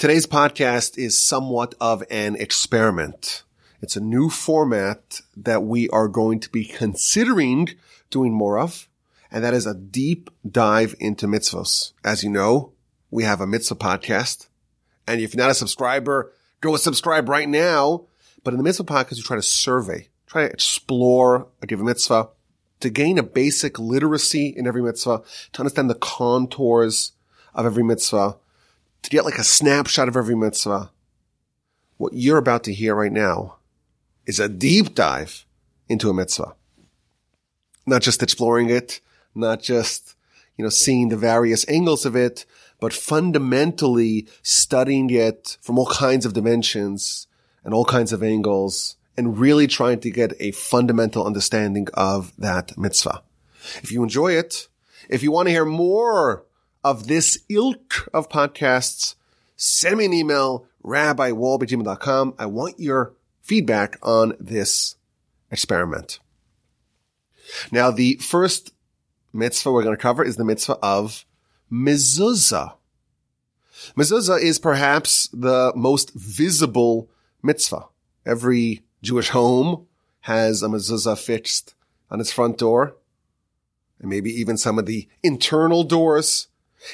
Today's podcast is somewhat of an experiment. It's a new format that we are going to be considering doing more of, and that is a deep dive into mitzvos. As you know, we have a mitzvah podcast, and if you're not a subscriber, go subscribe right now. But in the mitzvah podcast, we try to survey, try to explore a given mitzvah, to gain a basic literacy in every mitzvah, to understand the contours of every mitzvah, to get like a snapshot of every mitzvah. What you're about to hear right now is a deep dive into a mitzvah. Not just exploring it, not just, you know, seeing the various angles of it, but fundamentally studying it from all kinds of dimensions and all kinds of angles and really trying to get a fundamental understanding of that mitzvah. If you enjoy it, if you want to hear more of this ilk of podcasts, send me an email, rabbiwolbe.com. I want your feedback on this experiment. Now, the first mitzvah we're going to cover is the mitzvah of mezuzah. Mezuzah is perhaps the most visible mitzvah. Every Jewish home has a mezuzah fixed on its front door, and maybe even some of the internal doors.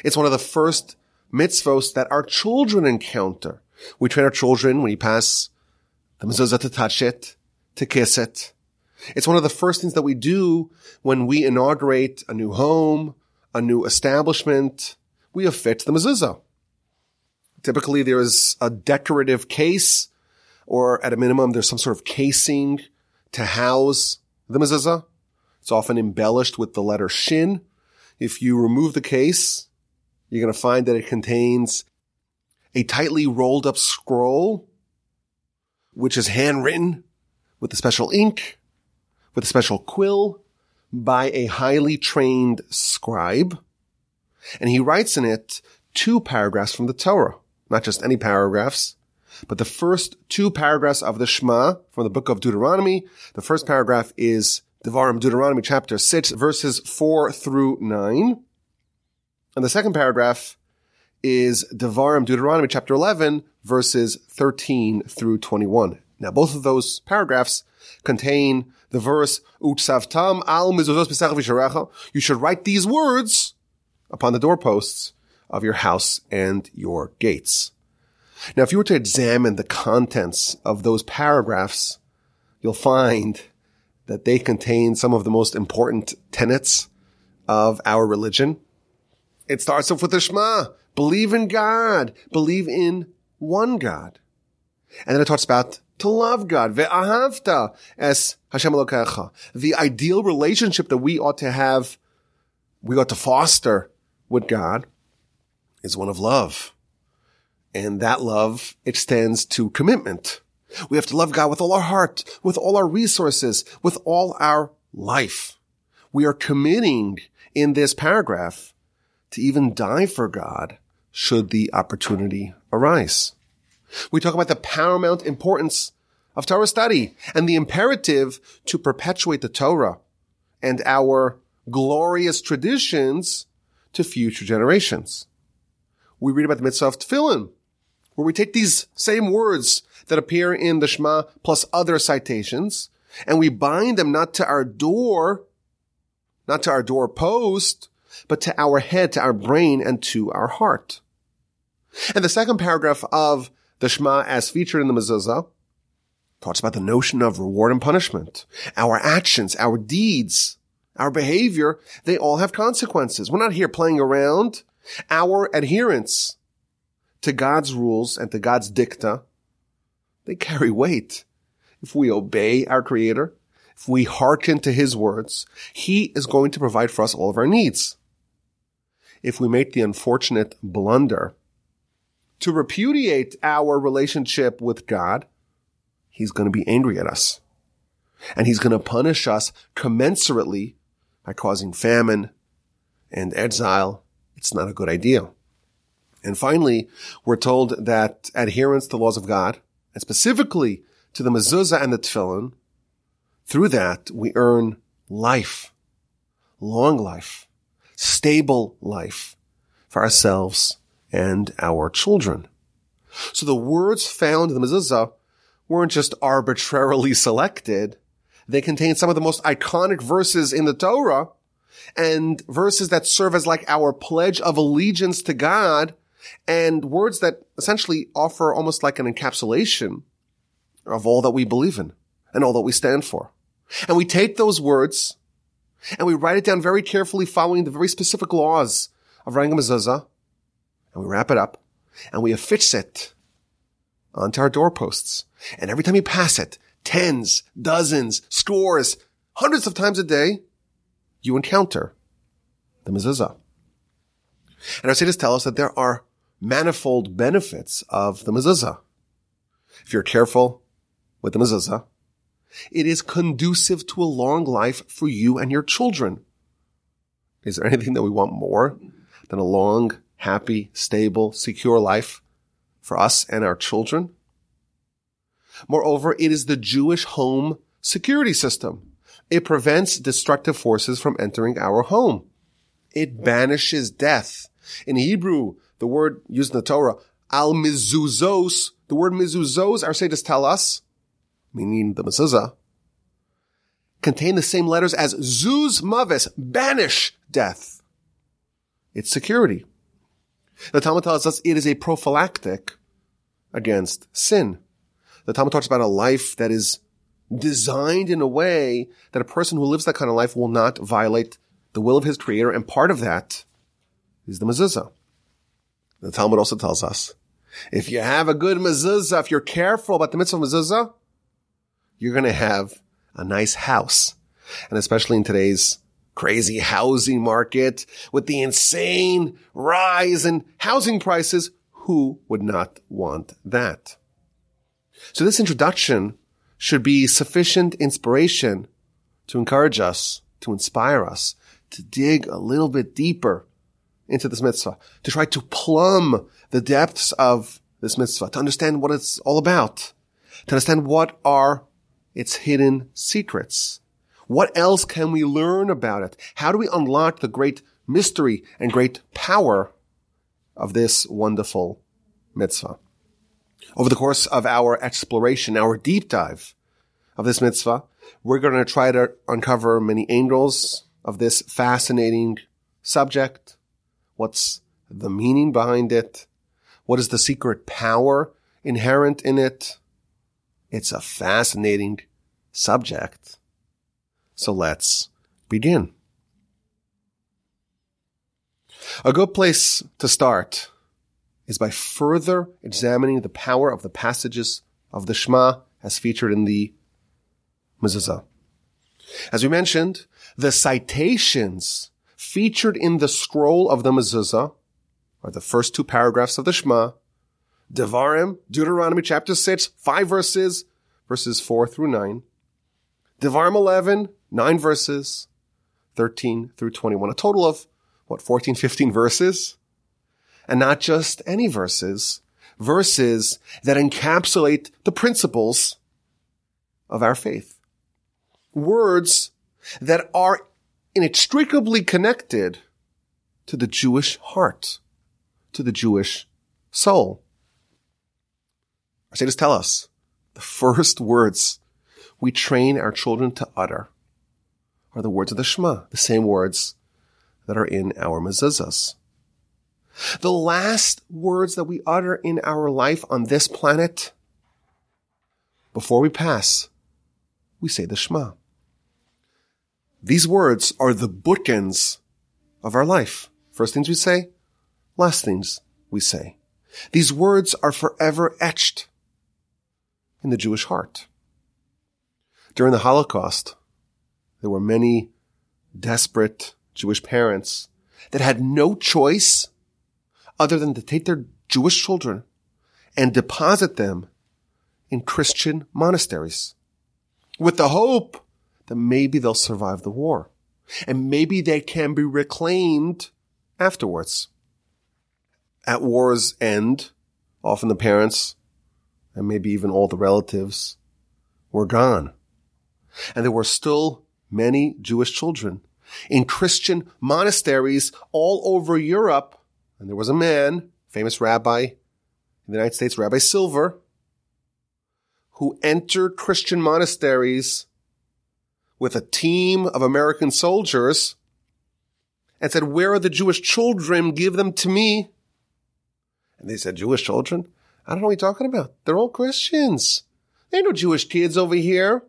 It's one of the first mitzvahs that our children encounter. We train our children when you pass the mezuzah to touch it, to kiss it. It's one of the first things that we do when we inaugurate a new home, a new establishment. We affix the mezuzah. Typically there is a decorative case or at a minimum, there's some sort of casing to house the mezuzah. It's often embellished with the letter shin. If you remove the case, you're going to find that it contains a tightly rolled up scroll, which is handwritten with a special ink, with a special quill by a highly trained scribe. And he writes in it two paragraphs from the Torah, not just any paragraphs, but the first two paragraphs of the Shema from the book of Deuteronomy, the first paragraph is Devarim Deuteronomy chapter 6 verses 4 through 9. And the second paragraph is Devarim Deuteronomy chapter 11 verses 13 through 21. Now both of those paragraphs contain the verse Uchsavtam al mizuzos You should write these words upon the doorposts of your house and your gates. Now, if you were to examine the contents of those paragraphs, you'll find that they contain some of the most important tenets of our religion. It starts off with the Shema. Believe in God. Believe in one God. And then it talks about to love God. Ve'ahavta es Hashem Elokecha. The ideal relationship that we ought to have, we ought to foster with God is one of love. And that love extends to commitment. We have to love God with all our heart, with all our resources, with all our life. We are committing in this paragraph to even die for God should the opportunity arise. We talk about the paramount importance of Torah study and the imperative to perpetuate the Torah and our glorious traditions to future generations. We read about the mitzvah of tefillin, where we take these same words that appear in the Shema plus other citations and we bind them not to our door, not to our door post, but to our head, to our brain, and to our heart. And the second paragraph of the Shema as featured in the mezuzah talks about the notion of reward and punishment. Our actions, our deeds, our behavior, they all have consequences. We're not here playing around. Our adherence to God's rules and to God's dicta, they carry weight. If we obey our creator, if we hearken to his words, he is going to provide for us all of our needs. If we make the unfortunate blunder to repudiate our relationship with God, he's going to be angry at us. And he's going to punish us commensurately by causing famine and exile. It's not a good idea. And finally, we're told that adherence to the laws of God, and specifically to the mezuzah and the tefillin, through that we earn life, long life, stable life for ourselves and our children. So the words found in the mezuzah weren't just arbitrarily selected. They contain some of the most iconic verses in the Torah and verses that serve as like our pledge of allegiance to God and words that essentially offer almost like an encapsulation of all that we believe in and all that we stand for. And we take those words and we write it down very carefully following the very specific laws of writing mezuzah and we wrap it up and we affix it onto our doorposts. And every time you pass it, tens, dozens, scores, hundreds of times a day, you encounter the mezuzah. And our sages tell us that there are manifold benefits of the mezuzah. If you're careful with the mezuzah, it is conducive to a long life for you and your children. Is there anything that we want more than a long, happy, stable, secure life for us and our children? Moreover, it is the Jewish home security system. It prevents destructive forces from entering our home. It banishes death. In Hebrew, the word used in the Torah, al mizuzos, the word mizuzos, our sages tell us, meaning the mezuzah, contain the same letters as zuz mavis, banish death. It's security. The Talmud tells us it is a prophylactic against sin. The Talmud talks about a life that is designed in a way that a person who lives that kind of life will not violate the will of his creator. And part of that is the mezuzah. The Talmud also tells us, if you have a good mezuzah, if you're careful about the mitzvah mezuzah, you're going to have a nice house. And especially in today's crazy housing market with the insane rise in housing prices, who would not want that? So this introduction should be sufficient inspiration to encourage us, to inspire us, to dig a little bit deeper into this mitzvah, to try to plumb the depths of this mitzvah, to understand what it's all about, to understand what are its hidden secrets. What else can we learn about it? How do we unlock the great mystery and great power of this wonderful mitzvah? Over the course of our exploration, our deep dive of this mitzvah, we're going to try to uncover many angles of this fascinating subject. What's the meaning behind it? What is the secret power inherent in it? It's a fascinating subject. So let's begin. A good place to start is by further examining the power of the passages of the Shema as featured in the mezuzah. As we mentioned, the citations featured in the scroll of the mezuzah are the first two paragraphs of the Shema, Devarim, Deuteronomy chapter 6, five verses, verses 4 through 9, Devarim 11, nine verses, 13 through 21, a total of, what, 14, 15 verses? And not just any verses, verses that encapsulate the principles of our faith. Words that are inextricably connected to the Jewish heart, to the Jewish soul. Our sages tell us the first words we train our children to utter are the words of the Shema, the same words that are in our mezuzahs. The last words that we utter in our life on this planet, before we pass, we say the Shema. These words are the bookends of our life. First things we say, last things we say. These words are forever etched in the Jewish heart. During the Holocaust, there were many desperate Jewish parents that had no choice other than to take their Jewish children and deposit them in Christian monasteries with the hope that maybe they'll survive the war and maybe they can be reclaimed afterwards. At war's end, often the parents and maybe even all the relatives were gone. And there were still many Jewish children in Christian monasteries all over Europe and there was a man, famous rabbi in the United States, Rabbi Silver, who entered Christian monasteries with a team of American soldiers and said, where are the Jewish children? Give them to me. And they said, Jewish children? I don't know what you're talking about. They're all Christians. There ain't no Jewish kids over here.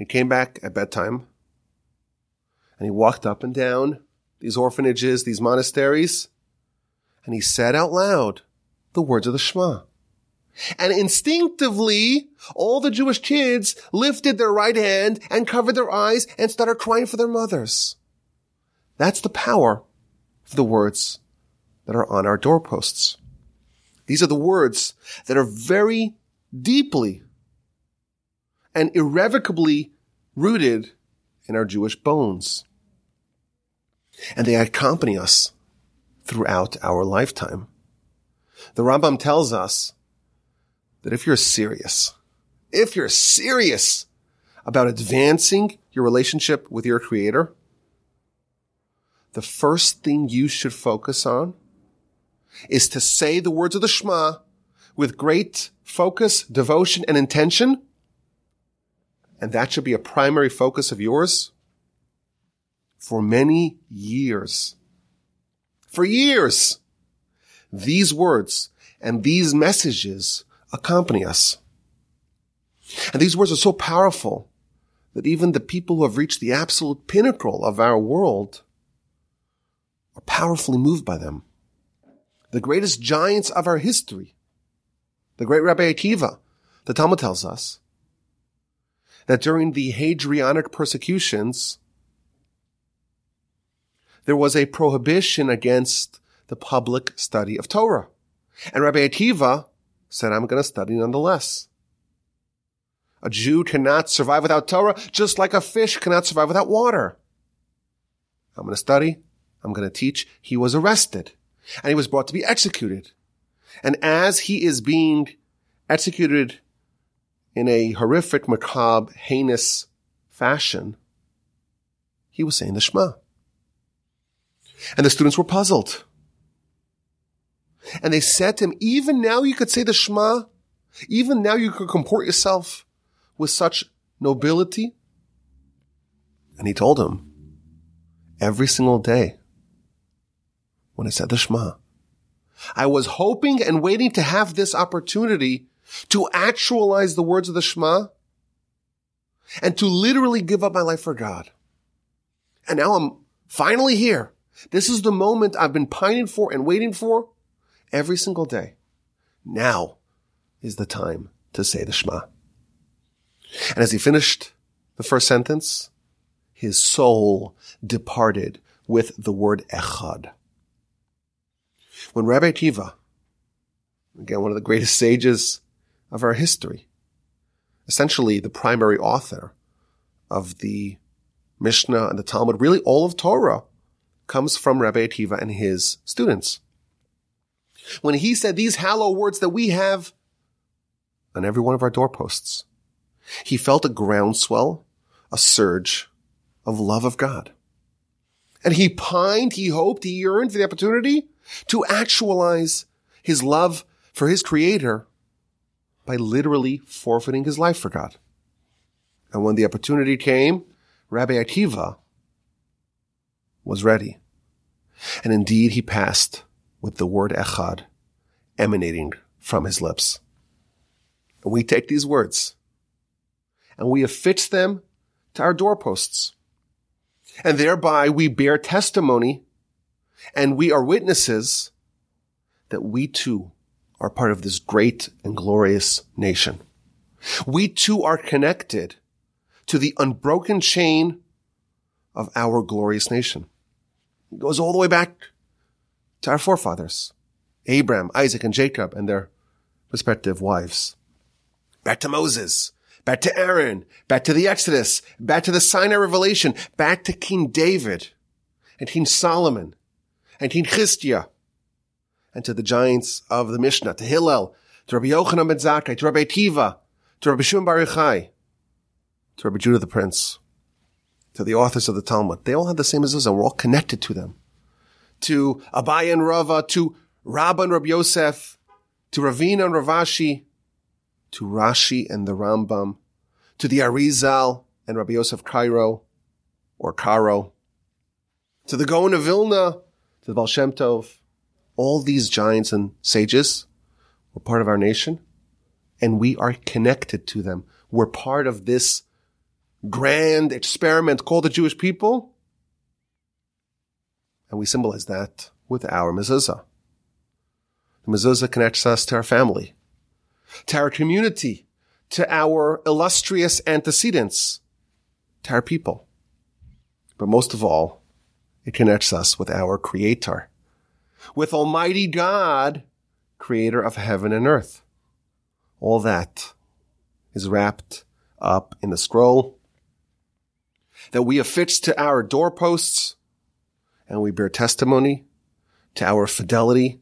And he came back at bedtime and he walked up and down these orphanages, these monasteries, and he said out loud the words of the Shema. And instinctively, all the Jewish kids lifted their right hand and covered their eyes and started crying for their mothers. That's the power of the words that are on our doorposts. These are the words that are very deeply and irrevocably rooted in our Jewish bones. And they accompany us throughout our lifetime. The Rambam tells us that if you're serious, if you're serious about advancing your relationship with your creator, the first thing you should focus on is to say the words of the Shema with great focus, devotion, and intention. And that should be a primary focus of yours for many years. For years. These words and these messages accompany us. And these words are so powerful that even the people who have reached the absolute pinnacle of our world are powerfully moved by them. The greatest giants of our history, the great Rabbi Akiva, the Talmud tells us that during the Hadrianic persecutions, there was a prohibition against the public study of Torah. And Rabbi Akiva said, I'm going to study nonetheless. A Jew cannot survive without Torah, just like a fish cannot survive without water. I'm going to study. I'm going to teach. He was arrested and he was brought to be executed. And as he is being executed in a horrific, macabre, heinous fashion, he was saying the Shema. And the students were puzzled. And they said to him, even now you could say the Shema? Even now you could comport yourself with such nobility? And he told him, every single day when I said the Shema, I was hoping and waiting to have this opportunity to actualize the words of the Shema and to literally give up my life for God. And now I'm finally here. This is the moment I've been pining for and waiting for every single day. Now is the time to say the Shema. And as he finished the first sentence, his soul departed with the word echad. When Rabbi Akiva, again, one of the greatest sages of our history, essentially the primary author of the Mishnah and the Talmud, really all of Torah, comes from Rabbi Akiva and his students. When he said these hallow words that we have on every one of our doorposts, he felt a groundswell, a surge of love of God. And he pined, he hoped, he yearned for the opportunity to actualize his love for his creator by literally forfeiting his life for God. And when the opportunity came, Rabbi Akiva was ready. And indeed he passed with the word echad emanating from his lips. And we take these words and we affix them to our doorposts. And thereby we bear testimony and we are witnesses that we too are part of this great and glorious nation. We too are connected to the unbroken chain of our glorious nation. It goes all the way back to our forefathers, Abraham, Isaac, and Jacob and their respective wives. Back to Moses, back to Aaron, back to the Exodus, back to the Sinai revelation, back to King David and King Solomon and King Chizkiah and to the giants of the Mishnah, to Hillel, to Rabbi Yochanan ben Zakkai, to Rabbi Akiva, to Rabbi Shimon Bar Yochai, to Rabbi Judah the Prince to the authors of the Talmud. They all had the same mezuzah. We're all connected to them. To Abaye and Rava, to Rabbah and Rabbi Yosef, to Ravina and Rav Ashi, to Rashi and the Rambam, to the Arizal and Rabbi Yosef Cairo, or Karo, to the Gaon of Vilna, to the Baal Shem Tov, all these giants and sages were part of our nation, and we are connected to them. We're part of this grand experiment called the Jewish people, and we symbolize that with our mezuzah. The mezuzah connects us to our family, to our community, to our illustrious antecedents, to our people. But most of all, it connects us with our creator, with Almighty God, creator of heaven and earth. All that is wrapped up in the scroll that we affix to our doorposts and we bear testimony to our fidelity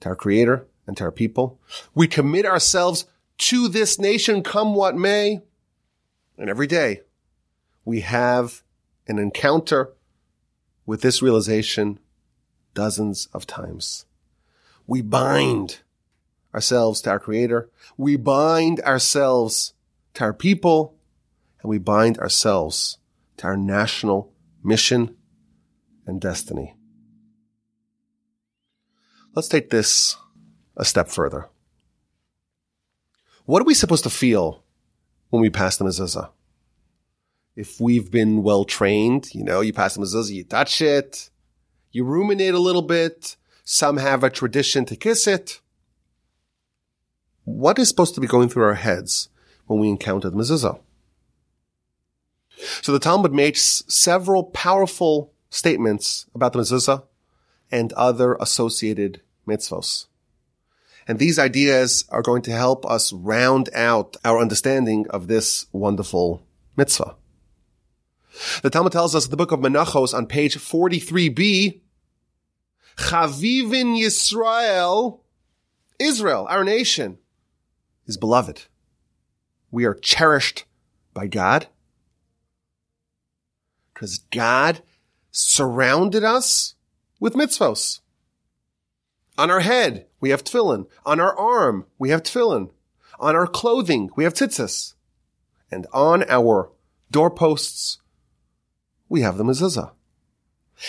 to our creator and to our people. We commit ourselves to this nation come what may. And every day we have an encounter with this realization dozens of times. We bind ourselves to our creator. We bind ourselves to our people and we bind ourselves to our national mission and destiny. Let's take this a step further. What are we supposed to feel when we pass the mezuzah? If we've been well trained, you know, you pass the mezuzah, you touch it, you ruminate a little bit. Some have a tradition to kiss it. What is supposed to be going through our heads when we encounter the mezuzah? So the Talmud makes several powerful statements about the mezuzah and other associated mitzvos. And these ideas are going to help us round out our understanding of this wonderful mitzvah. The Talmud tells us in the book of Menachos on page 43b, Chavivin Yisrael, Israel, our nation, is beloved. We are cherished by God because God surrounded us with mitzvos. On our head, we have tefillin. On our arm, we have tefillin. On our clothing, we have tzitzis. And on our doorposts, we have the mezuzah.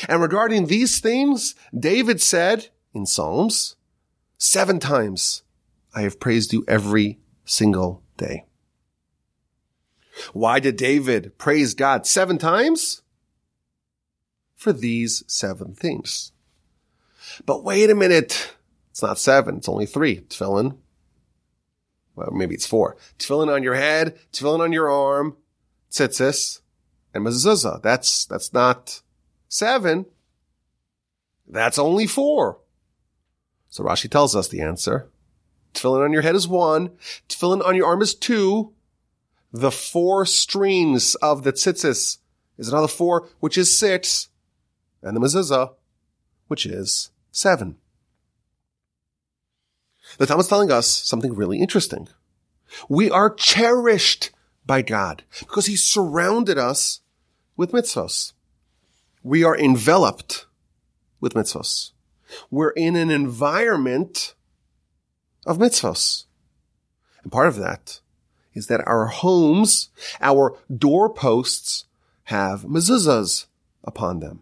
And regarding these things, David said in Psalms, seven times, I have praised you every single day. Why did David praise God seven times? For these seven things. But wait a minute. It's not seven. It's only three. Tefillin. Well, maybe it's four. Tefillin on your head, tefillin on your arm, tzitzis, and mezuzah. That's, that's not seven. That's only four. So Rashi tells us the answer. Tefillin on your head is one. Tefillin on your arm is two. The four strings of the tzitzis is another four, which is six. And the mezuzah, which is seven. The Talmud is telling us something really interesting. We are cherished by God because he surrounded us with mitzvos. We are enveloped with mitzvos. We're in an environment of mitzvos. And part of that is that our homes, our doorposts have mezuzahs upon them.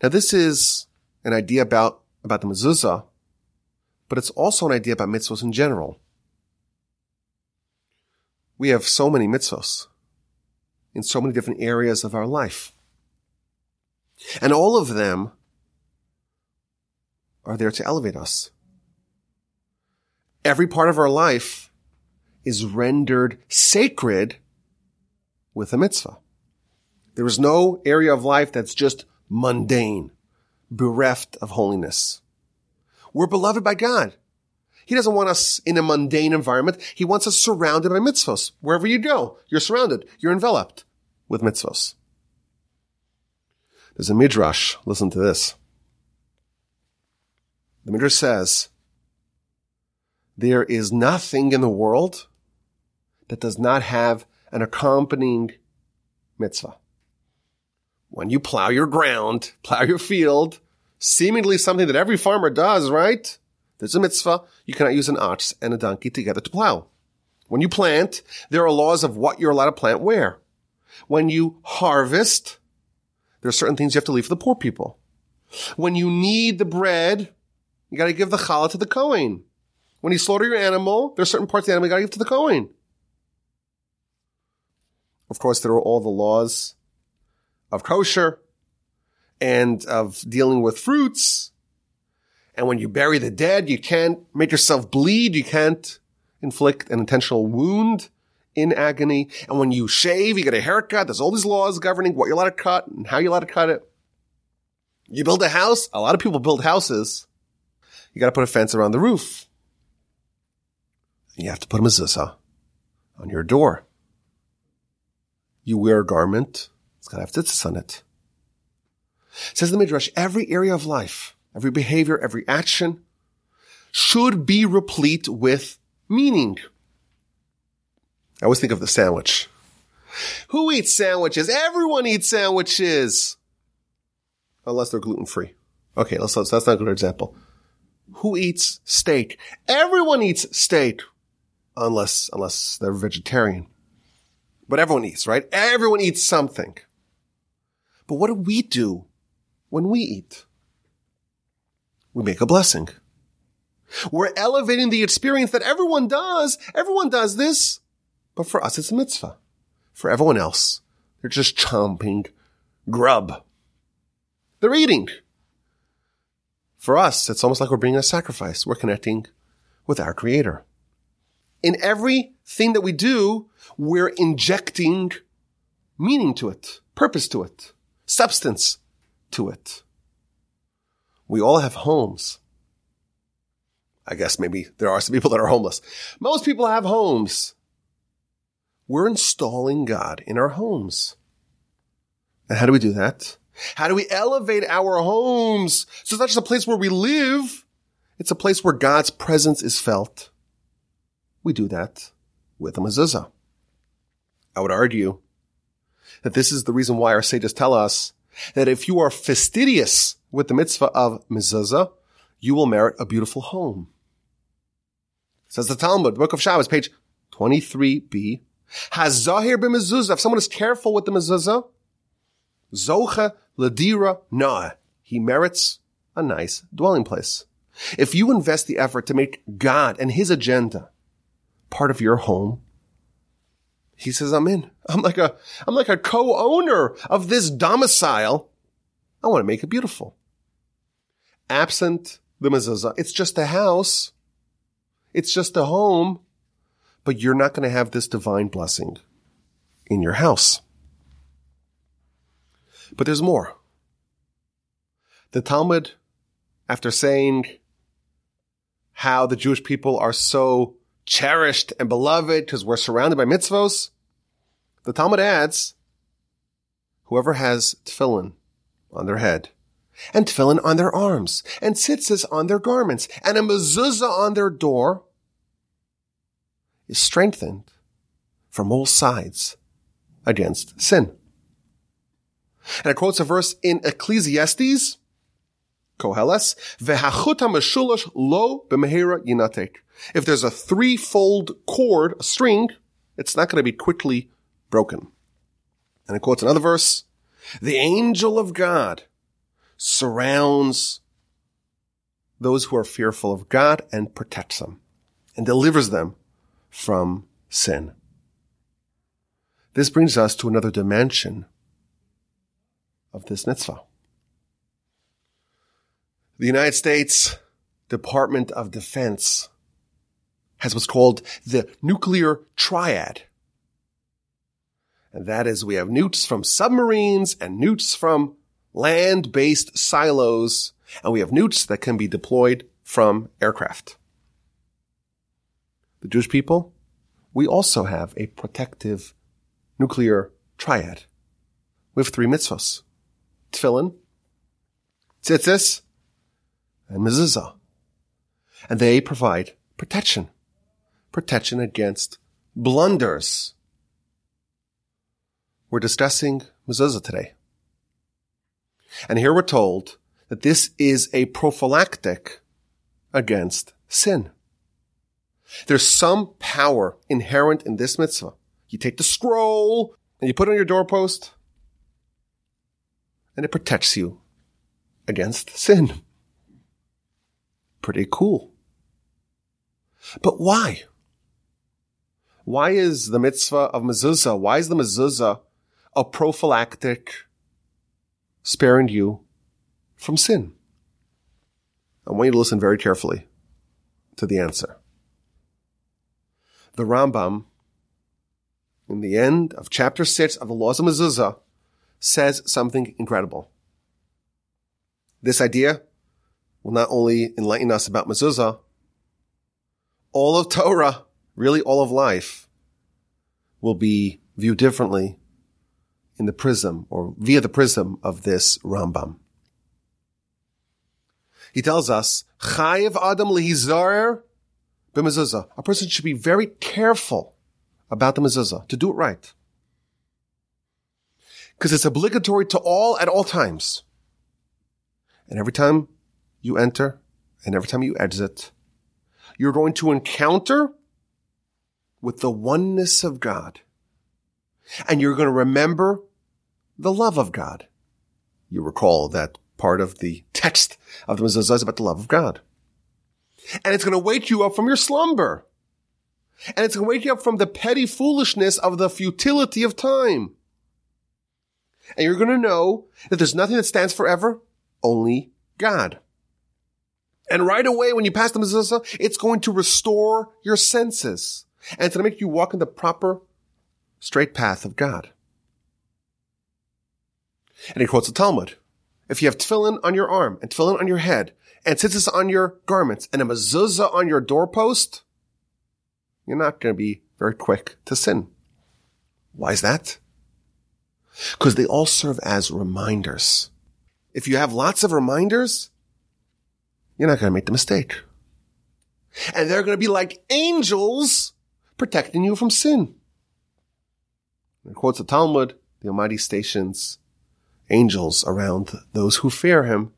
Now this is an idea about, about the mezuzah, but it's also an idea about mitzvahs in general. We have so many mitzvahs in so many different areas of our life. And all of them are there to elevate us. Every part of our life is rendered sacred with a mitzvah. There is no area of life that's just mundane, bereft of holiness. We're beloved by God. He doesn't want us in a mundane environment. He wants us surrounded by mitzvos. Wherever you go, you're surrounded. You're enveloped with mitzvos. There's a midrash. Listen to this. The midrash says, there is nothing in the world that does not have an accompanying mitzvah when you plow your ground, plow your field, seemingly something that every farmer does, right? There's a mitzvah. You cannot use an ox and a donkey together to plow. When you plant, there are laws of what you're allowed to plant where. When you harvest, there are certain things you have to leave for the poor people. When you knead the bread, you got to give the challah to the Kohen. When you slaughter your animal, there are certain parts of the animal you got to give to the Kohen. Of course, there are all the laws of kosher and of dealing with fruits. And when you bury the dead, you can't make yourself bleed. You can't inflict an intentional wound in agony. And when you shave, you get a haircut. There's all these laws governing what you're allowed to cut and how you're allowed to cut it. You build a house. A lot of people build houses. You got to put a fence around the roof. You have to put a mezuzah on your door. You wear a garment. It's got to have tzitzis on it. Says the Midrash, every area of life, every behavior, every action should be replete with meaning. I always think of the sandwich. Who eats sandwiches? Everyone eats sandwiches. Unless they're gluten free. Okay, let's, let's, that's not a good example. Who eats steak? Everyone eats steak. Unless, unless they're vegetarian. But everyone eats, right? Everyone eats something. But what do we do when we eat? We make a blessing. We're elevating the experience that everyone does. Everyone does this. But for us, it's a mitzvah. For everyone else, they're just chomping grub. They're eating. For us, it's almost like we're bringing a sacrifice. We're connecting with our creator. In everything that we do, we're injecting meaning to it, purpose to it, substance to it. We all have homes. I guess maybe there are some people that are homeless. Most people have homes. We're installing God in our homes. And how do we do that? How do we elevate our homes? So it's not just a place where we live. It's a place where God's presence is felt. We do that with a mezuzah. I would argue that this is the reason why our sages tell us that if you are fastidious with the mitzvah of mezuzah, you will merit a beautiful home. Says the Talmud, Book of Shabbos, page 23b. Hazahir b'mezuzah. If someone is careful with the mezuzah, zocha ladira na. He merits a nice dwelling place. If you invest the effort to make God and His agenda part of your home, he says, I'm in. I'm like a, I'm like a co-owner of this domicile. I want to make it beautiful. Absent the mezuzah, it's just a house. It's just a home, but you're not going to have this divine blessing in your house. But there's more. The Talmud, after saying how the Jewish people are so cherished and beloved because we're surrounded by mitzvos, the Talmud adds, whoever has tefillin on their head and tefillin on their arms and tzitzis on their garments and a mezuzah on their door is strengthened from all sides against sin. And it quotes a verse in Ecclesiastes, Koheles, Ve'hachuta meshulash lo b'mehera yinatek. If there's a threefold cord, a string, it's not going to be quickly broken. And it quotes another verse, the angel of God surrounds those who are fearful of God and protects them and delivers them from sin. This brings us to another dimension of this mitzvah. The United States Department of Defense has what's called the nuclear triad. And that is we have nukes from submarines and nukes from land-based silos, and we have nukes that can be deployed from aircraft the Jewish people, we also have a protective nuclear triad. We have three mitzvahs. Tefillin, tzitzis, and mezuzah. And they provide protection. Protection against blunders. We're discussing mezuzah today. And here we're told that this is a prophylactic against sin. There's some power inherent in this mitzvah. You take the scroll and you put it on your doorpost and it protects you against sin. Pretty cool. But why? Why is the mitzvah of mezuzah, why is the mezuzah a prophylactic sparing you from sin? I want you to listen very carefully to the answer. The Rambam, in the end of chapter 6 of the Laws of Mezuzah, says something incredible. This idea will not only enlighten us about mezuzah, all of Torah, really all of life, will be viewed differently in the prism or via the prism of this Rambam. He tells us, Chayiv Adam lihizar b'mezuzah. A person should be very careful about the mezuzah to do it right. Because it's obligatory to all at all times. And every time you enter and every time you exit, you're going to encounter with the oneness of God. And you're going to remember the love of God. You recall that part of the text of the mezuzah is about the love of God. And it's going to wake you up from your slumber. And it's going to wake you up from the petty foolishness of the futility of time. And you're going to know that there's nothing that stands forever, only God. And right away, when you pass the mezuzah, it's going to restore your senses. And it's going to make you walk in the proper, straight path of God. And he quotes the Talmud. If you have tefillin on your arm and tefillin on your head and tzitzis on your garments and a mezuzah on your doorpost, you're not going to be very quick to sin. Why is that? Because they all serve as reminders. If you have lots of reminders, you're not going to make the mistake. And they're going to be like angels protecting you from sin. It quotes the Talmud, the Almighty stations angels around those who fear him,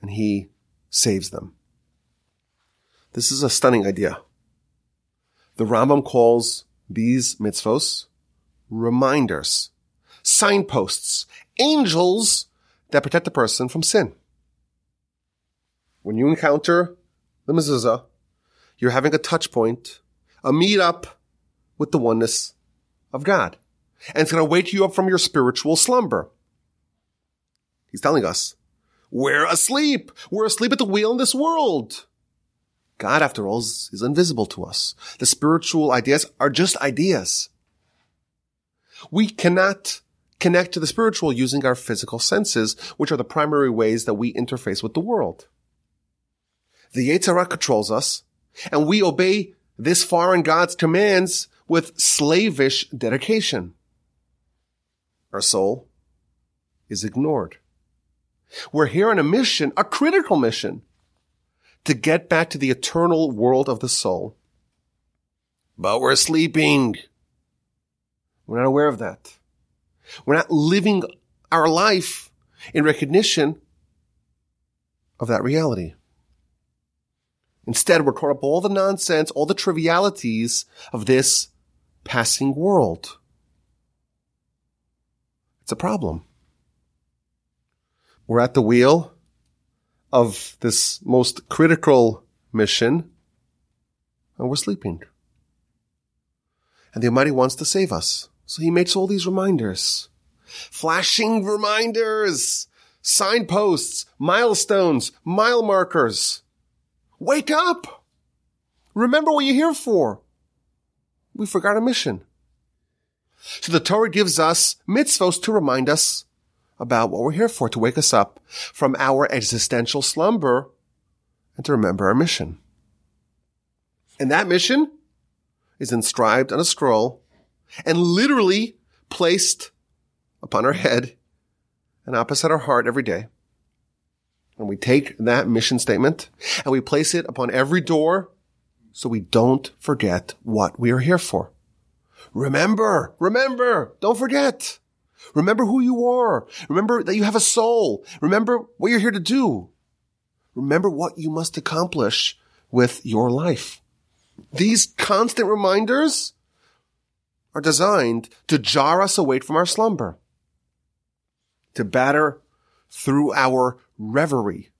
and he saves them. This is a stunning idea. The Rambam calls these mitzvos reminders, signposts, angels that protect the person from sin. When you encounter the mezuzah, you're having a touch point, a meetup with the oneness of God. And it's going to wake you up from your spiritual slumber. He's telling us, we're asleep. We're asleep at the wheel in this world. God, after all, is, is invisible to us. The spiritual ideas are just ideas. We cannot connect to the spiritual using our physical senses, which are the primary ways that we interface with the world. The Yetzer Hara controls us, and we obey this foreign God's commands with slavish dedication. Our soul is ignored. We're here on a mission, a critical mission, to get back to the eternal world of the soul. But we're sleeping. We're not aware of that. We're not living our life in recognition of that reality. Instead, we're caught up all the nonsense, all the trivialities of this passing world. It's a problem. We're at the wheel of this most critical mission and we're sleeping. And the Almighty wants to save us. So he makes all these reminders. Flashing reminders, signposts, milestones, mile markers. Wake up! Remember what you're here for. We forgot a mission. So the Torah gives us mitzvos to remind us about what we're here for, to wake us up from our existential slumber and to remember our mission. And that mission is inscribed on a scroll and literally placed upon our head and opposite our heart every day. And we take that mission statement and we place it upon every door so we don't forget what we are here for. Remember, remember, don't forget. Remember who you are. Remember that you have a soul. Remember what you're here to do. Remember what you must accomplish with your life. These constant reminders are designed to jar us awake from our slumber, to batter through our reverie,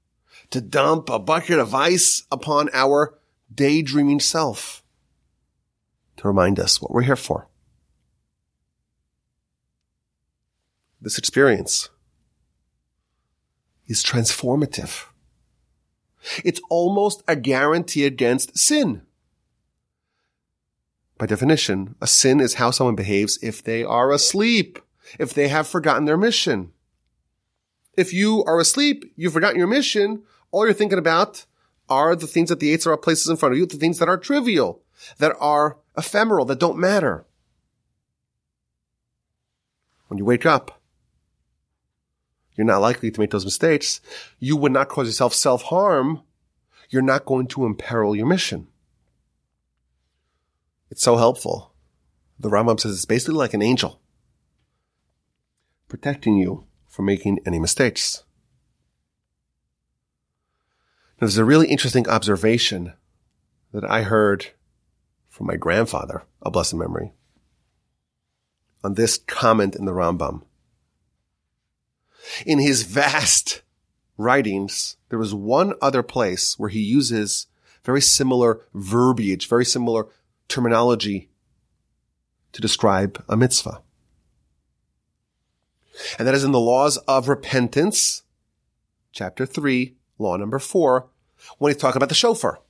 to dump a bucket of ice upon our daydreaming self, to remind us what we're here for. This experience is transformative. It's almost a guarantee against sin. By definition, a sin is how someone behaves if they are asleep, if they have forgotten their mission. If you are asleep, you've forgotten your mission, all you're thinking about are the things that the Yetzer Hara places in front of you, the things that are trivial, that are ephemeral, that don't matter. When you wake up, you're not likely to make those mistakes. You would not cause yourself self-harm. You're not going to imperil your mission. It's so helpful. The Rambam says it's basically like an angel protecting you from making any mistakes. Now, there's a really interesting observation that I heard from my grandfather, a blessed memory, on this comment in the Rambam. In his vast writings, there was one other place where he uses very similar verbiage, very similar terminology to describe a mitzvah. And that is in the laws of repentance, chapter three, law number four, when he's talking about the shofar.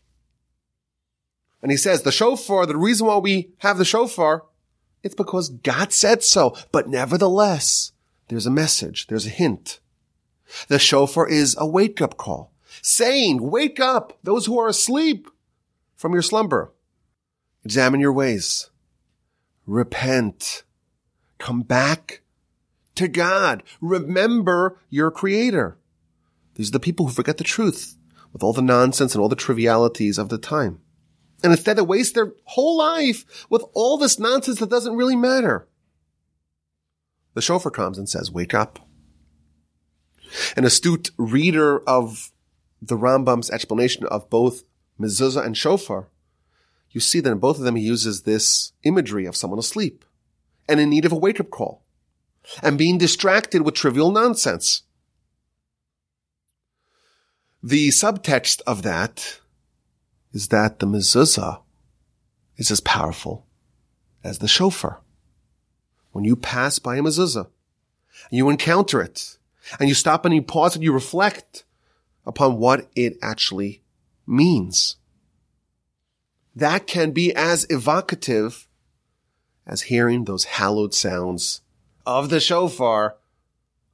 And he says the shofar, the reason why we have the shofar, it's because God said so. But nevertheless, there's a message. There's a hint. The shofar is a wake up call saying, wake up those who are asleep from your slumber. Examine your ways. Repent. Come back to God. Remember your creator. These are the people who forget the truth with all the nonsense and all the trivialities of the time. And instead they waste their whole life with all this nonsense that doesn't really matter. The shofar comes and says, wake up. An astute reader of the Rambam's explanation of both mezuzah and shofar, you see that in both of them he uses this imagery of someone asleep and in need of a wake-up call and being distracted with trivial nonsense. The subtext of that is that the mezuzah is as powerful as the shofar. When you pass by a mezuzah, and you encounter it, and you stop and you pause and you reflect upon what it actually means. That can be as evocative as hearing those hallowed sounds of the shofar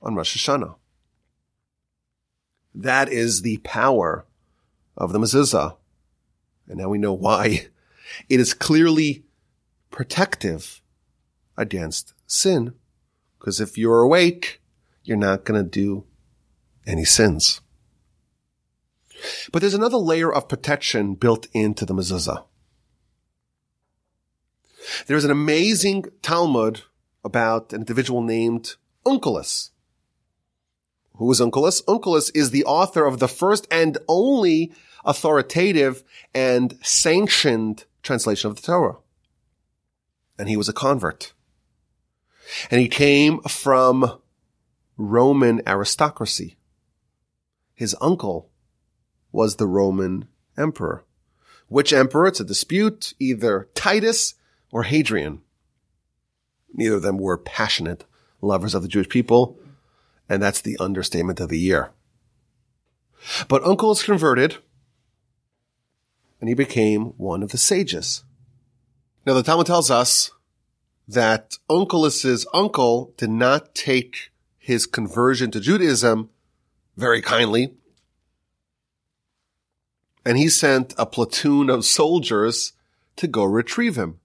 on Rosh Hashanah. That is the power of the mezuzah. And now we know why. It is clearly protective against sin. Because if you're awake, you're not going to do any sins. But there's another layer of protection built into the mezuzah. There's an amazing Talmud about an individual named Onkelos. Who is Onkelos? Onkelos is the author of the first and only authoritative and sanctioned translation of the Torah. And he was a convert. And he came from Roman aristocracy. His uncle was the Roman emperor. Which emperor? It's a dispute, either Titus or Hadrian. Neither of them were passionate lovers of the Jewish people, and that's the understatement of the year. But Onkelos converted, and he became one of the sages. Now the Talmud tells us that Onkelos' uncle did not take his conversion to Judaism very kindly. And he sent a platoon of soldiers to go retrieve him.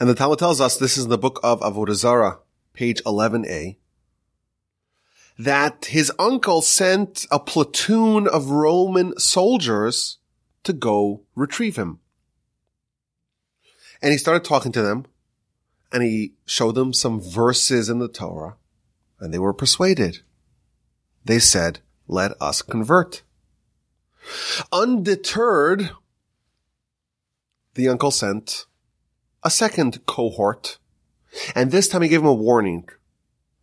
And the Talmud tells us, this is in the book of Avodah Zarah, page 11a, that his uncle sent a platoon of Roman soldiers to go retrieve him. And he started talking to them and he showed them some verses in the Torah and they were persuaded. They said, let us convert. Undeterred, the uncle sent a second cohort and this time he gave him a warning.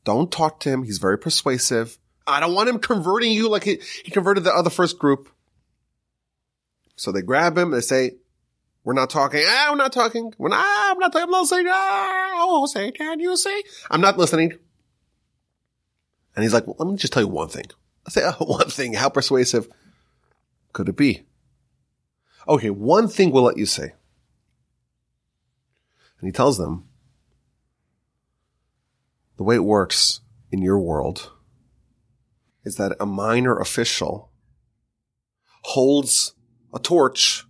Don't talk to him. He's very persuasive. I don't want him converting you like he, he converted the other first group. So they grab him. They say, we're not talking. Ah, we're not talking. We're not, ah, I'm not talking. I'm not listening. Ah, oh, say, can you see? I'm not listening. And he's like, well, let me just tell you one thing. I say, oh, one thing. How persuasive could it be? Okay, one thing we'll let you say. And he tells them, the way it works in your world is that a minor official holds a torch,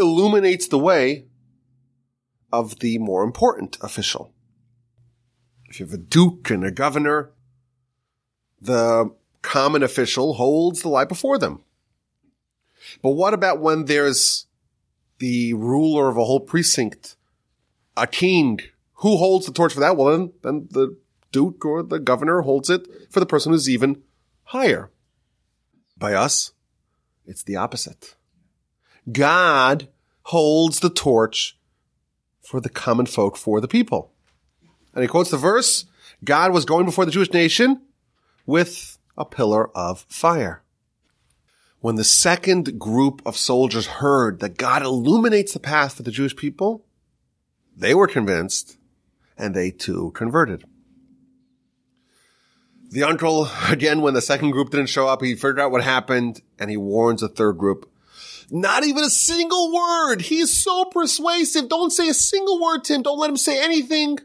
illuminates the way of the more important official. If you have a duke and a governor, the common official holds the light before them. But what about when there's the ruler of a whole precinct, a king, who holds the torch for that? Well, then, then the duke or the governor holds it for the person who's even higher. By us, it's the opposite. God holds the torch for the common folk, for the people. And he quotes the verse, God was going before the Jewish nation with a pillar of fire. When the second group of soldiers heard that God illuminates the path for the Jewish people, they were convinced and they too converted. The uncle, again, when the second group didn't show up, he figured out what happened and he warns the third group. Not even a single word. He's so persuasive. Don't say a single word to him. Don't let him say anything.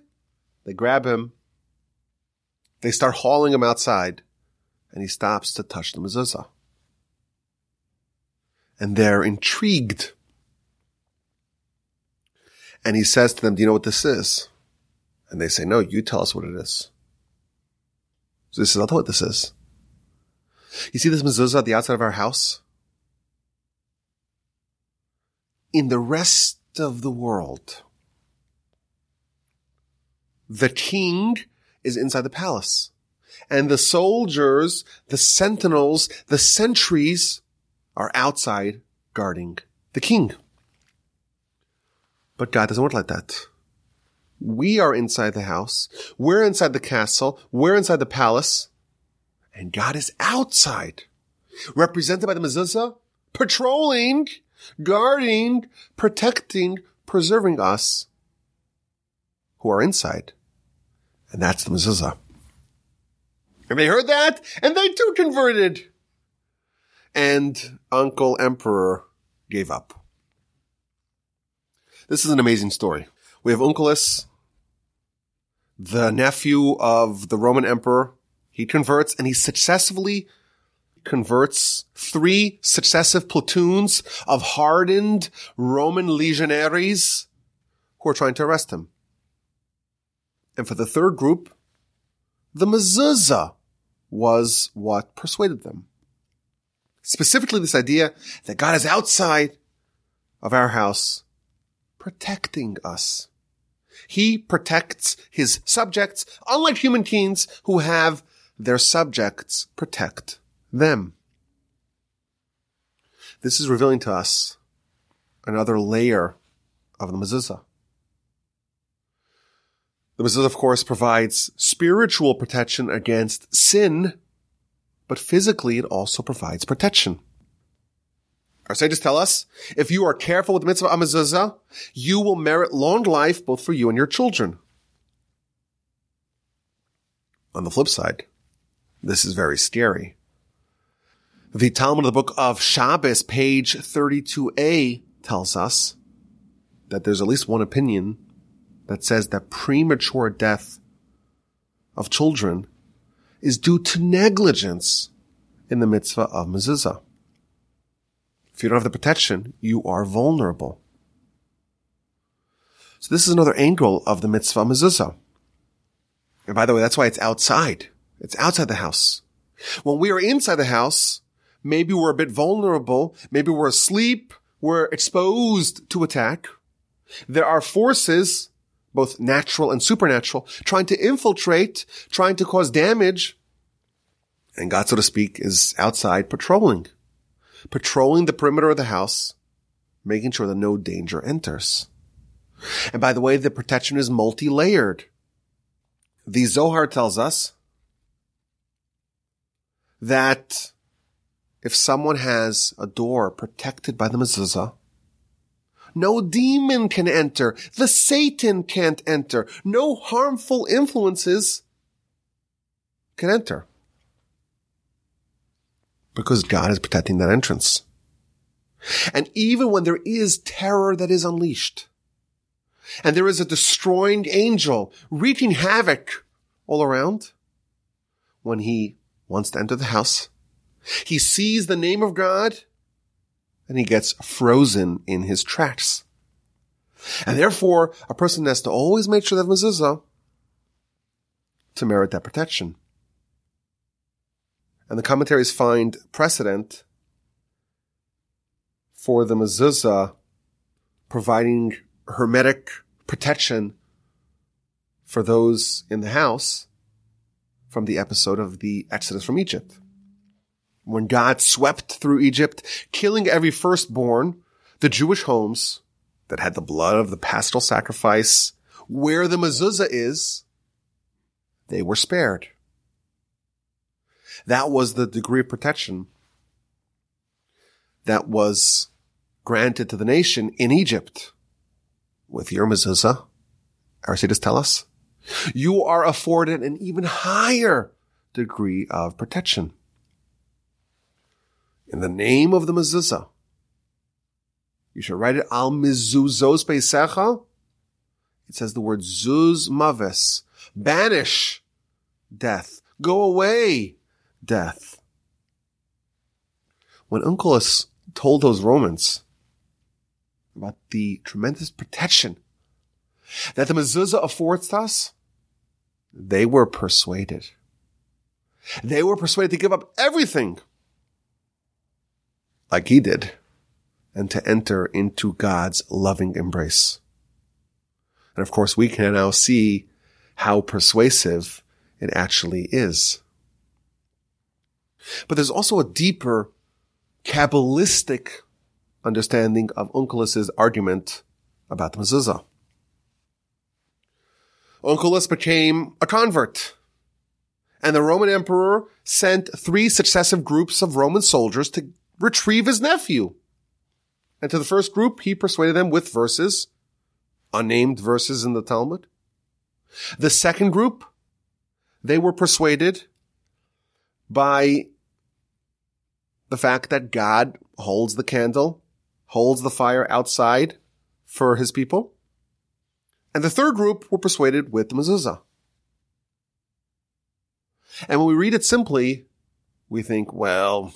They grab him. They start hauling him outside and he stops to touch the mezuzah. And they're intrigued. And he says to them, do you know what this is? And they say, no, you tell us what it is. So this is not what this is. You see this mezuzah at the outside of our house? In the rest of the world, the king is inside the palace. And the soldiers, the sentinels, the sentries are outside guarding the king. But God doesn't work like that. We are inside the house. We're inside the castle. We're inside the palace. And God is outside, represented by the mezuzah, patrolling, guarding, protecting, preserving us who are inside. And that's the mezuzah. And they heard that and they too converted. And Uncle Emperor gave up. This is an amazing story. We have Onkelos, the nephew of the Roman emperor. He converts and he successfully converts three successive platoons of hardened Roman legionaries who are trying to arrest him. And for the third group, the mezuzah was what persuaded them. Specifically this idea that God is outside of our house protecting us. He protects his subjects, unlike human beings who have their subjects protect them. This is revealing to us another layer of the mezuzah. The mezuzah, of course, provides spiritual protection against sin, but physically it also provides protection. Our sages tell us, if you are careful with the mitzvah amazuzah, you will merit long life both for you and your children. On the flip side, this is very scary. The Talmud of the book of Shabbos, page 32a, tells us that there's at least one opinion that says that premature death of children is due to negligence in the mitzvah of mezuzah. If you don't have the protection, you are vulnerable. So this is another angle of the mitzvah mezuzah. And by the way, that's why it's outside. It's outside the house. When we are inside the house, maybe we're a bit vulnerable. Maybe we're asleep. We're exposed to attack. There are forces both natural and supernatural, trying to infiltrate, trying to cause damage. And God, so to speak, is outside patrolling, patrolling the perimeter of the house, making sure that no danger enters. And by the way, the protection is multi-layered. The Zohar tells us that if someone has a door protected by the mezuzah, no demon can enter. The Satan can't enter. No harmful influences can enter. Because God is protecting that entrance. And even when there is terror that is unleashed, and there is a destroying angel wreaking havoc all around, when he wants to enter the house, he sees the name of God and he gets frozen in his tracks. And therefore, a person has to always make sure have mezuzah to merit that protection. And the commentaries find precedent for the mezuzah providing hermetic protection for those in the house from the episode of the Exodus from Egypt when God swept through Egypt, killing every firstborn, the Jewish homes that had the blood of the paschal sacrifice, where the mezuzah is, they were spared. That was the degree of protection that was granted to the nation in Egypt. With your mezuzah, sages tell us, you are afforded an even higher degree of protection in the name of the mezuzah. You should write it al mezuzos beisecha. It says the word zuz maves, banish death, go away death. When Onkelos told those Romans about the tremendous protection that the mezuzah affords us, they were persuaded. They were persuaded to give up everything like he did and to enter into God's loving embrace. And of course, we can now see how persuasive it actually is. But there's also a deeper Kabbalistic understanding of Onkelos' argument about the mezuzah. Onkelos became a convert, and the Roman emperor sent three successive groups of Roman soldiers to retrieve his nephew. And to the first group, he persuaded them with verses, unnamed verses in the Talmud. The second group, they were persuaded by the fact that God holds the candle, holds the fire outside for his people. And the third group were persuaded with the mezuzah. And when we read it simply, we think, well,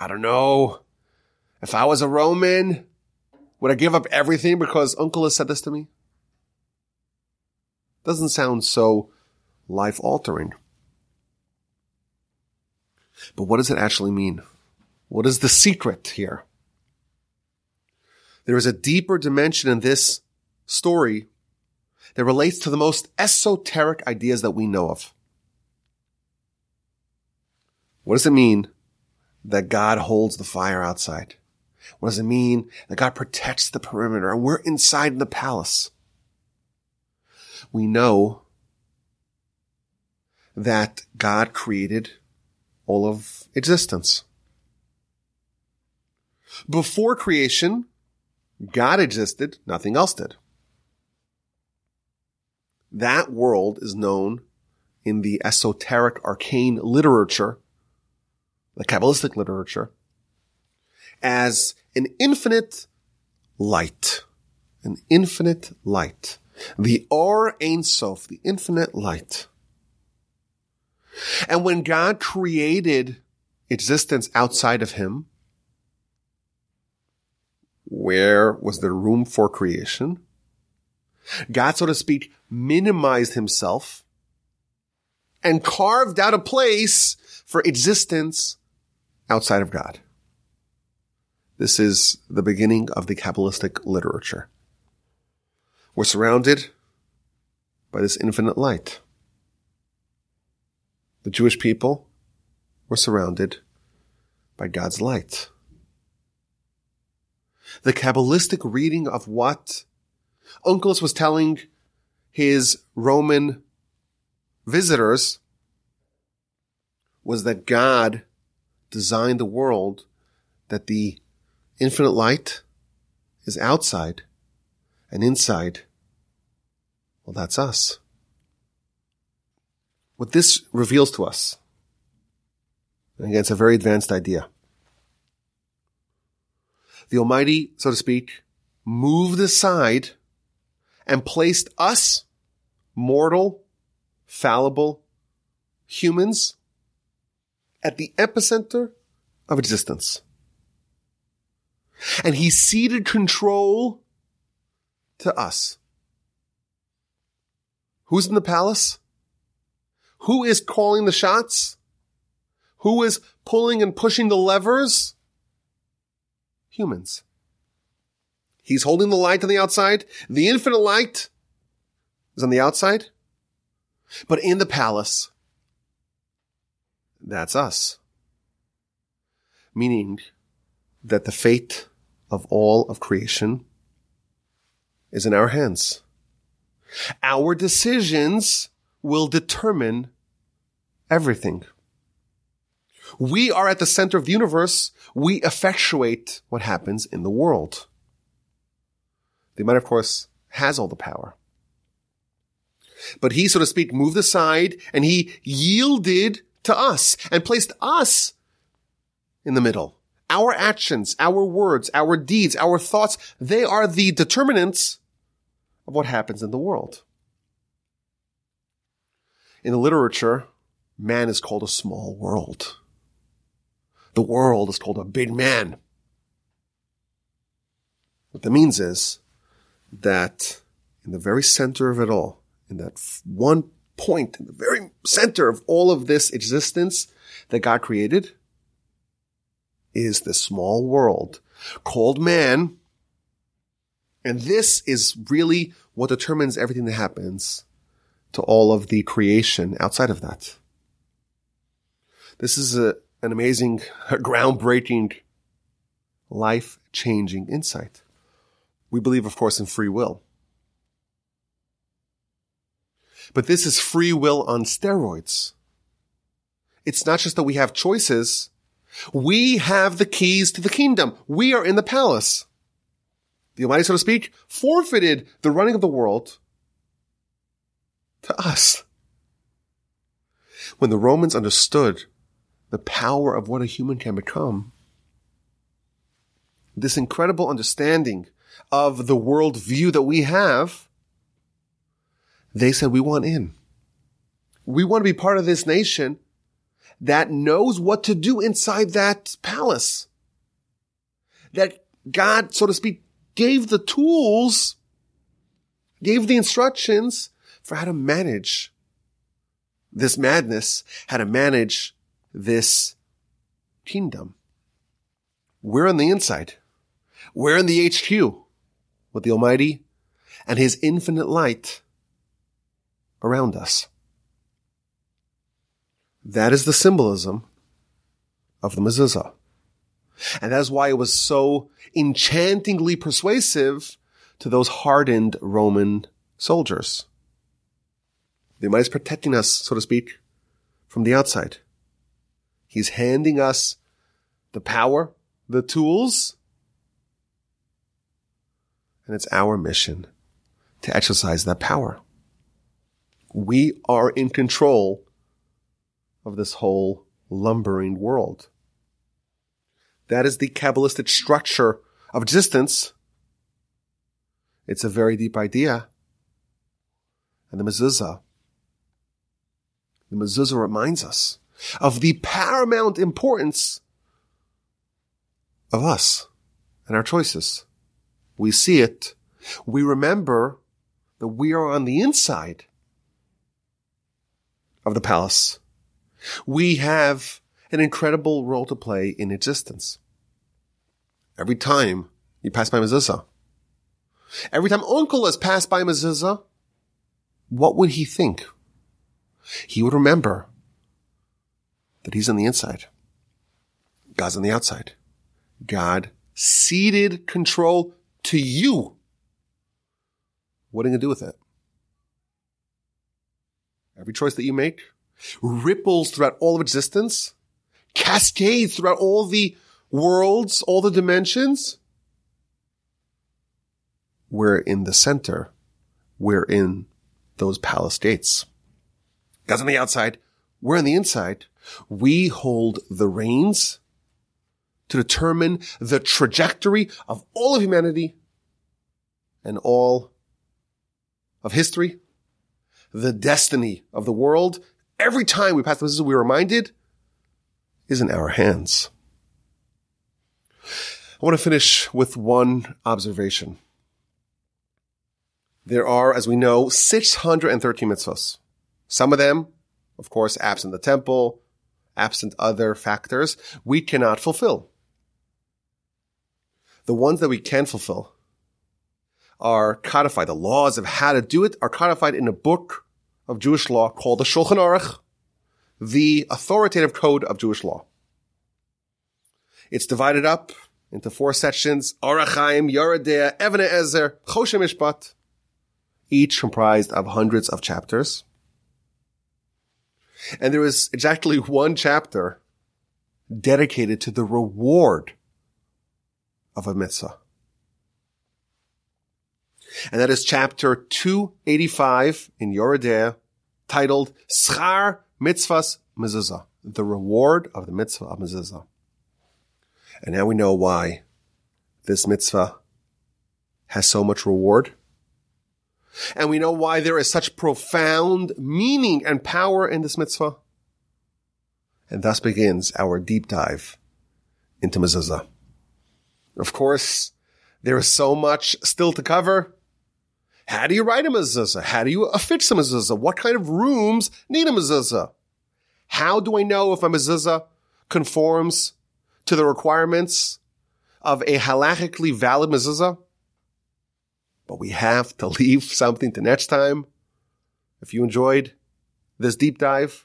I don't know. If I was a Roman, would I give up everything because Onkelos said this to me? Doesn't sound so life altering. But what does it actually mean? What is the secret here? There is a deeper dimension in this story that relates to the most esoteric ideas that we know of. What does it mean that God holds the fire outside? What does it mean that God protects the perimeter and we're inside the palace? We know that God created all of existence. Before creation, God existed, nothing else did. That world is known in the esoteric arcane literature the Kabbalistic literature, as an infinite light. An infinite light. The Or Ein Sof, the infinite light. And when God created existence outside of him, where was there room for creation? God, so to speak, minimized himself and carved out a place for existence outside of God. This is the beginning of the Kabbalistic literature. We're surrounded by this infinite light. The Jewish people were surrounded by God's light. The Kabbalistic reading of what Onkelos was telling his Roman visitors was that God designed the world that the infinite light is outside and inside. Well, that's us. What this reveals to us, and again, it's a very advanced idea. The Almighty, so to speak, moved aside and placed us, mortal, fallible humans, at the epicenter of existence. And he ceded control to us. Who's in the palace? Who is calling the shots? Who is pulling and pushing the levers? Humans. He's holding the light on the outside. The infinite light is on the outside. But in the palace, that's us. Meaning that the fate of all of creation is in our hands. Our decisions will determine everything. We are at the center of the universe. We effectuate what happens in the world. The Almighty, of course, has all the power. But he, so to speak, moved aside and he yielded to us and placed us in the middle. Our actions, our words, our deeds, our thoughts, they are the determinants of what happens in the world. In the literature, man is called a small world. The world is called a big man. What that means is that in the very center of it all, in that one point, in the very center of all of this existence that God created, is the small world called man. And this is really what determines everything that happens to all of the creation outside of that. This is a, an amazing, groundbreaking, life changing insight. We believe, of course, in free will. But this is free will on steroids. It's not just that we have choices, we have the keys to the kingdom. We are in the palace. The Almighty, so to speak, forfeited the running of the world to us. When the Romans understood the power of what a human can become, this incredible understanding of the world view that we have, they said, we want in. We want to be part of this nation that knows what to do inside that palace. That God, so to speak, gave the tools, gave the instructions for how to manage this madness, how to manage this kingdom. We're on the inside. We're in the HQ with the Almighty and His infinite light around us. That is the symbolism of the mezuzah. And that is why it was so enchantingly persuasive to those hardened Roman soldiers. The Almighty is protecting us, so to speak, from the outside. He's handing us the power, the tools, and it's our mission to exercise that power. We are in control of this whole lumbering world. That is the Kabbalistic structure of existence. It's a very deep idea. And the mezuzah, the mezuzah reminds us of the paramount importance of us and our choices. We see it. We remember that we are on the inside of the palace we have an incredible role to play in existence. Every time you pass by mezuzah, Every time Onkelos passed by mezuzah, what would he think? He would remember that he's on the inside. God's on the outside. God ceded control to you. What are you going to do with it? Every choice that you make ripples throughout all of existence, cascades throughout all the worlds, all the dimensions. We're in the center. We're in those palace gates. God's on the outside. We're on the inside. We hold the reins to determine the trajectory of all of humanity and all of history, the destiny of the world. Every time we pass the this, we're reminded is in our hands. I want to finish with one observation. There are, as we know, 613 mitzvahs. Some of them, of course, absent the temple, absent other factors, we cannot fulfill. The ones that we can fulfill are codified. The laws of how to do it are codified in a book of Jewish law called the Shulchan Aruch, the authoritative code of Jewish law. It's divided up into four sections, Orach Chaim, Yoreh De'ah, Even HaEzer, Choshen Mishpat, each comprised of hundreds of chapters. And there is exactly one chapter dedicated to the reward of a mitzvah. And that is chapter 285 in Yoreh De'ah, titled Schar Mitzvahs Mezuzah, the reward of the mitzvah of mezuzah. And now we know why this mitzvah has so much reward. And we know why there is such profound meaning and power in this mitzvah. And thus begins our deep dive into mezuzah. Of course, there is so much still to cover. How do you write a mezuzah? How do you affix a mezuzah? What kind of rooms need a mezuzah? How do I know if a mezuzah conforms to the requirements of a halachically valid mezuzah? But we have to leave something to next time. If you enjoyed this deep dive,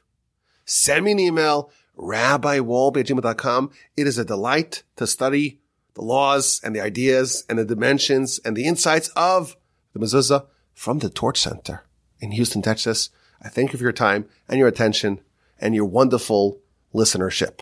send me an email, rabbiwolbe It is a delight to study the laws and the ideas and the dimensions and the insights of the mezuzah from the Torch Center in Houston, Texas. I thank you for your time and your attention and your wonderful listenership.